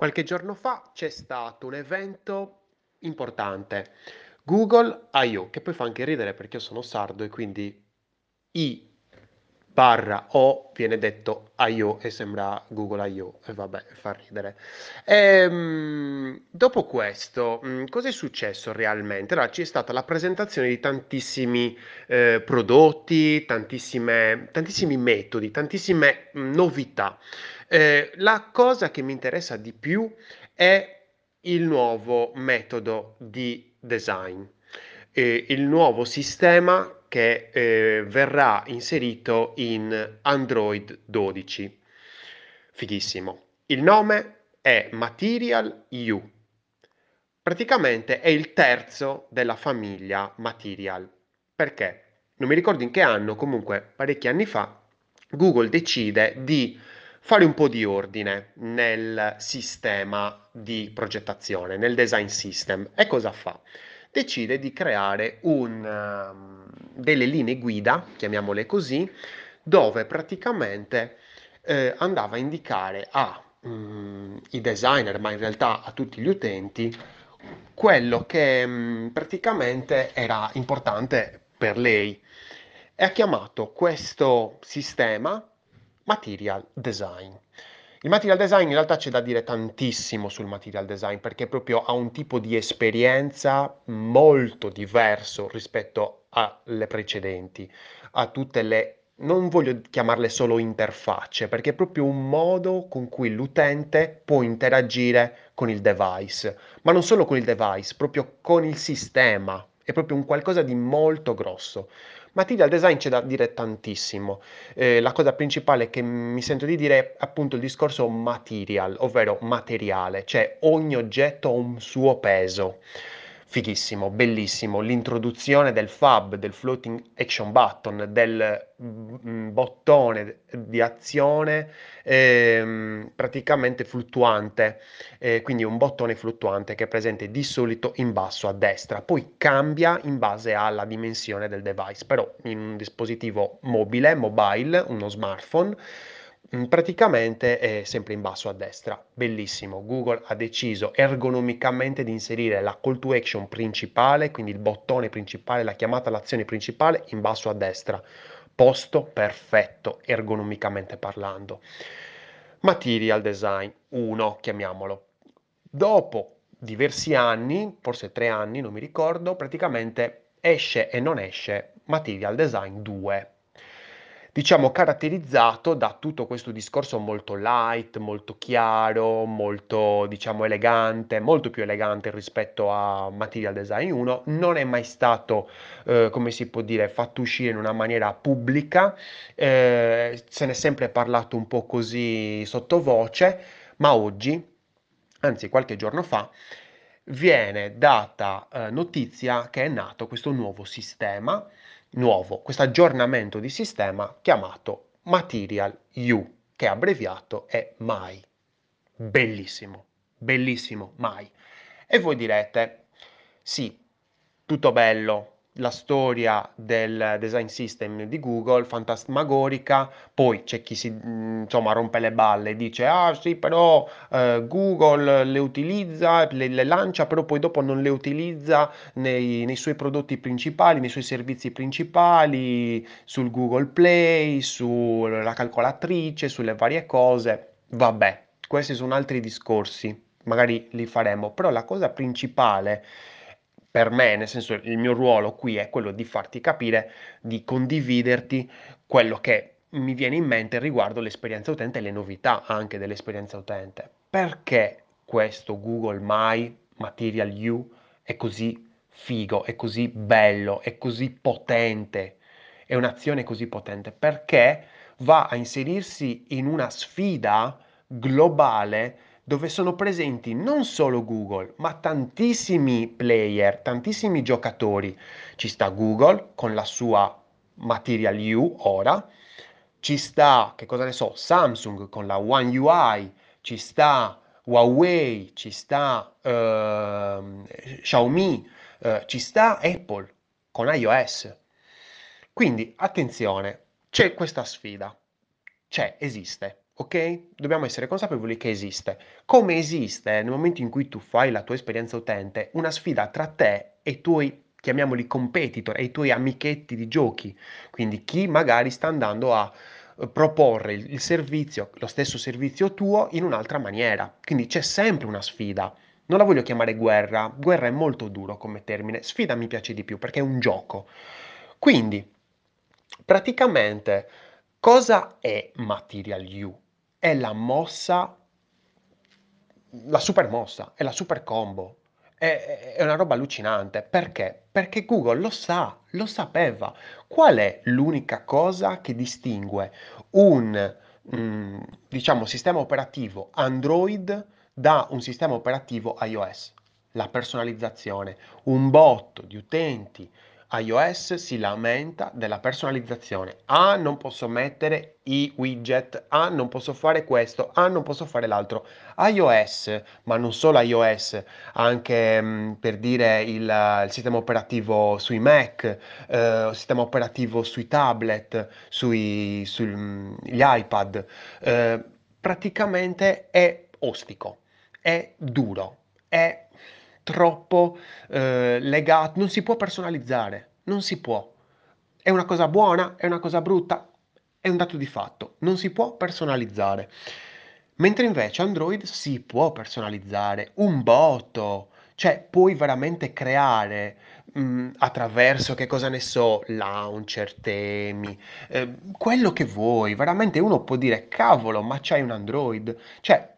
Qualche giorno fa c'è stato un evento importante, Google I/O, che poi fa anche ridere perché io sono sardo e quindi I barra O viene detto I/O e sembra Google I/O e vabbè, fa ridere. Ehm, dopo questo, mh, cosa è successo realmente? Allora, c'è stata la presentazione di tantissimi eh, prodotti, tantissimi metodi, tantissime mh, novità. Eh, la cosa che mi interessa di più è il nuovo metodo di design, eh, il nuovo sistema che eh, verrà inserito in Android 12. Fighissimo. Il nome è Material U. Praticamente è il terzo della famiglia Material. Perché? Non mi ricordo in che anno, comunque parecchi anni fa, Google decide di fare un po' di ordine nel sistema di progettazione, nel design system. E cosa fa? Decide di creare un, um, delle linee guida, chiamiamole così, dove praticamente eh, andava a indicare ai mm, designer, ma in realtà a tutti gli utenti, quello che mh, mm, praticamente era importante per lei. E ha chiamato questo sistema material design. Il material design in realtà c'è da dire tantissimo sul material design perché proprio ha un tipo di esperienza molto diverso rispetto alle precedenti, a tutte le non voglio chiamarle solo interfacce, perché è proprio un modo con cui l'utente può interagire con il device, ma non solo con il device, proprio con il sistema. È proprio un qualcosa di molto grosso. Material design c'è da dire tantissimo. Eh, la cosa principale che mi sento di dire è appunto il discorso material, ovvero materiale, cioè ogni oggetto ha un suo peso fighissimo, bellissimo, l'introduzione del fab, del floating action button, del mm, bottone di azione eh, praticamente fluttuante, eh, quindi un bottone fluttuante che è presente di solito in basso a destra, poi cambia in base alla dimensione del device, però in un dispositivo mobile, mobile, uno smartphone, Mm, praticamente è sempre in basso a destra, bellissimo. Google ha deciso ergonomicamente di inserire la call to action principale, quindi il bottone principale, la chiamata all'azione principale in basso a destra. Posto perfetto, ergonomicamente parlando. Material design 1, chiamiamolo. Dopo diversi anni, forse tre anni, non mi ricordo, praticamente esce e non esce Material Design 2 diciamo, caratterizzato da tutto questo discorso molto light, molto chiaro, molto, diciamo, elegante, molto più elegante rispetto a Material Design 1. Non è mai stato, eh, come si può dire, fatto uscire in una maniera pubblica, eh, se ne è sempre parlato un po' così sottovoce, ma oggi, anzi qualche giorno fa, viene data eh, notizia che è nato questo nuovo sistema nuovo, questo aggiornamento di sistema chiamato Material U, che abbreviato è MAI. Bellissimo, bellissimo, MAI. E voi direte, sì, tutto bello, la storia del design system di Google, fantasmagorica, poi c'è chi si insomma rompe le balle e dice ah sì però eh, Google le utilizza, le, le, lancia, però poi dopo non le utilizza nei, nei, suoi prodotti principali, nei suoi servizi principali, sul Google Play, sulla calcolatrice, sulle varie cose. Vabbè, questi sono altri discorsi, magari li faremo, però la cosa principale per me, nel senso il mio ruolo qui è quello di farti capire, di condividerti quello che mi viene in mente riguardo l'esperienza utente e le novità anche dell'esperienza utente. Perché questo Google My Material U è così figo, è così bello, è così potente, è un'azione così potente? Perché va a inserirsi in una sfida globale dove sono presenti non solo Google, ma tantissimi player, tantissimi giocatori. Ci sta Google con la sua Material U ora, ci sta, che cosa ne so, Samsung con la One UI, ci sta Huawei, ci sta uh, Xiaomi, uh, ci sta Apple con iOS. Quindi attenzione, c'è questa sfida, c'è, esiste ok? Dobbiamo essere consapevoli che esiste. Come esiste nel momento in cui tu fai la tua esperienza utente, una sfida tra te e i tuoi, chiamiamoli competitor, e i tuoi amichetti di giochi, quindi chi magari sta andando a eh, proporre il, il servizio, lo stesso servizio tuo in un'altra maniera. Quindi c'è sempre una sfida. Non la voglio chiamare guerra, guerra è molto duro come termine, sfida mi piace di più perché è un gioco. Quindi, praticamente, cosa è Material You? È la mossa, la super mossa, è la super combo. È, è una roba allucinante. Perché? Perché Google lo sa, lo sapeva. Qual è l'unica cosa che distingue un, mm, diciamo, sistema operativo Android da un sistema operativo iOS? La personalizzazione. Un botto di utenti iOS si lamenta della personalizzazione. Ah, non posso mettere i widget. Ah, non posso fare questo. Ah, non posso fare l'altro. iOS, ma non solo iOS, anche mm, per dire il, il, sistema operativo sui Mac, eh, sistema operativo sui tablet, sugli mm, iPad, eh, praticamente è ostico, è duro, è troppo eh, legato, non si può personalizzare, non si può. È una cosa buona, è una cosa brutta, è un dato di fatto, non si può personalizzare. Mentre invece Android si può personalizzare un botto, cioè puoi veramente creare mh, attraverso che cosa ne so, launcher, temi, eh, quello che vuoi. Veramente uno può dire cavolo, ma c'hai un Android. Cioè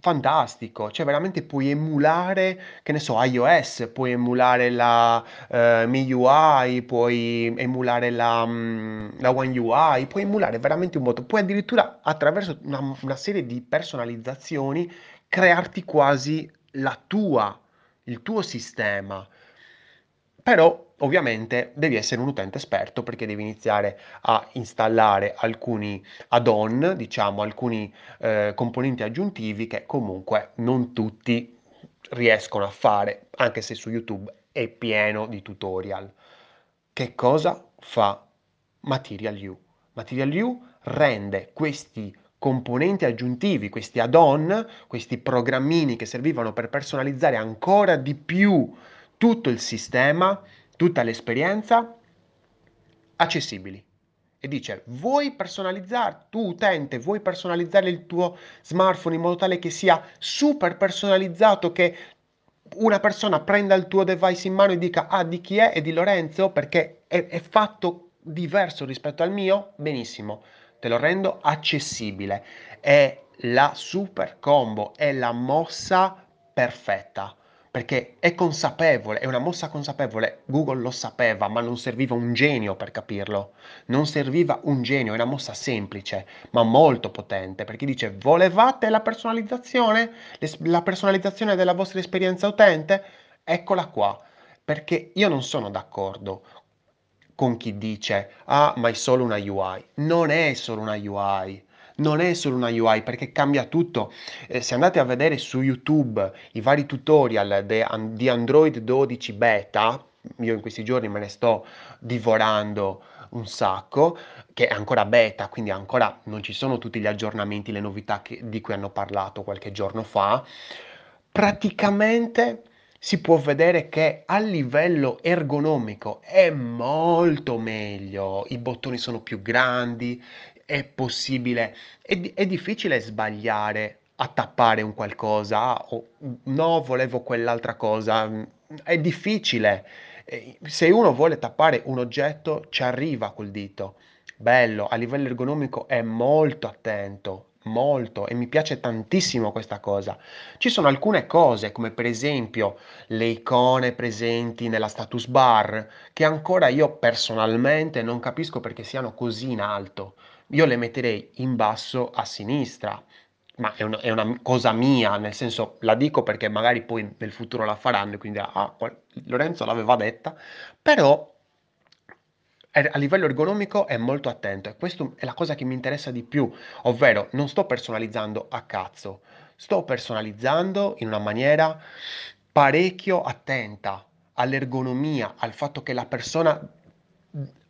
fantastico, cioè veramente puoi emulare, che ne so, iOS, puoi emulare la eh, MIUI, puoi emulare la, mm, la One UI, puoi emulare veramente un botto, puoi addirittura attraverso una, una serie di personalizzazioni crearti quasi la tua, il tuo sistema. Però ovviamente devi essere un utente esperto perché devi iniziare a installare alcuni add-on, diciamo alcuni eh, componenti aggiuntivi che comunque non tutti riescono a fare, anche se su YouTube è pieno di tutorial. Che cosa fa Material You? Material You rende questi componenti aggiuntivi, questi add-on, questi programmini che servivano per personalizzare ancora di più tutto il sistema, tutta l'esperienza accessibili. E dice, vuoi personalizzare, tu utente, vuoi personalizzare il tuo smartphone in modo tale che sia super personalizzato, che una persona prenda il tuo device in mano e dica, ah, di chi è? È di Lorenzo, perché è, è fatto diverso rispetto al mio? Benissimo, te lo rendo accessibile. È la super combo, è la mossa perfetta perché è consapevole, è una mossa consapevole. Google lo sapeva, ma non serviva un genio per capirlo. Non serviva un genio, è una mossa semplice, ma molto potente, perché dice volevate la personalizzazione? La personalizzazione della vostra esperienza utente? Eccola qua, perché io non sono d'accordo con chi dice ah, ma è solo una UI. Non è solo una UI non è solo una UI perché cambia tutto. Eh, se andate a vedere su YouTube i vari tutorial de, di Android 12 beta, io in questi giorni me ne sto divorando un sacco, che è ancora beta, quindi ancora non ci sono tutti gli aggiornamenti, le novità che, di cui hanno parlato qualche giorno fa. Praticamente si può vedere che a livello ergonomico è molto meglio, i bottoni sono più grandi, è possibile, è, è difficile sbagliare a tappare un qualcosa o no, volevo quell'altra cosa, è difficile. Se uno vuole tappare un oggetto, ci arriva col dito. Bello, a livello ergonomico è molto attento, molto e mi piace tantissimo questa cosa. Ci sono alcune cose, come per esempio le icone presenti nella status bar, che ancora io personalmente non capisco perché siano così in alto io le metterei in basso a sinistra, ma è una, è una cosa mia, nel senso la dico perché magari poi nel futuro la faranno quindi ah, Lorenzo l'aveva detta, però a livello ergonomico è molto attento e questa è la cosa che mi interessa di più, ovvero non sto personalizzando a cazzo, sto personalizzando in una maniera parecchio attenta all'ergonomia, al fatto che la persona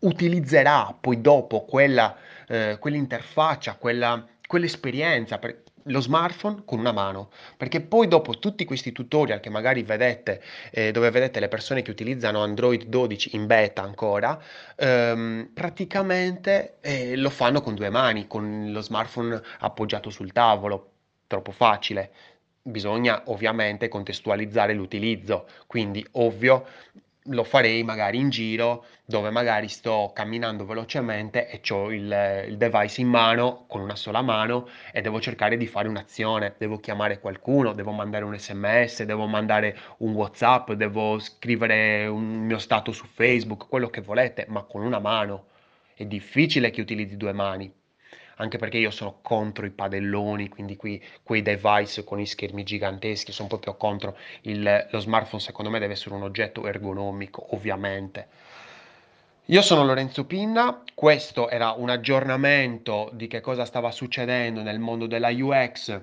utilizzerà poi dopo quella, eh, quell'interfaccia, quella, quell'esperienza, per lo smartphone con una mano, perché poi dopo tutti questi tutorial che magari vedete, eh, dove vedete le persone che utilizzano Android 12 in beta ancora, ehm, praticamente eh, lo fanno con due mani, con lo smartphone appoggiato sul tavolo, troppo facile. Bisogna ovviamente contestualizzare l'utilizzo, quindi ovvio lo farei magari in giro dove magari sto camminando velocemente e ho il, il device in mano con una sola mano e devo cercare di fare un'azione, devo chiamare qualcuno, devo mandare un sms, devo mandare un WhatsApp, devo scrivere un mio stato su Facebook, quello che volete, ma con una mano. È difficile che utilizzi due mani anche perché io sono contro i padelloni, quindi qui, quei device con i schermi giganteschi, sono proprio contro il, lo smartphone, secondo me deve essere un oggetto ergonomico, ovviamente. Io sono Lorenzo Pinna, questo era un aggiornamento di che cosa stava succedendo nel mondo della UX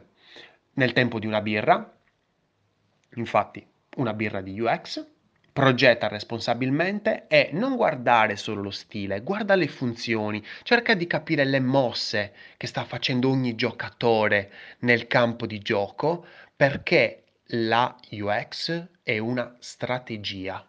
nel tempo di una birra, infatti una birra di UX progetta responsabilmente e non guardare solo lo stile, guarda le funzioni, cerca di capire le mosse che sta facendo ogni giocatore nel campo di gioco perché la UX è una strategia.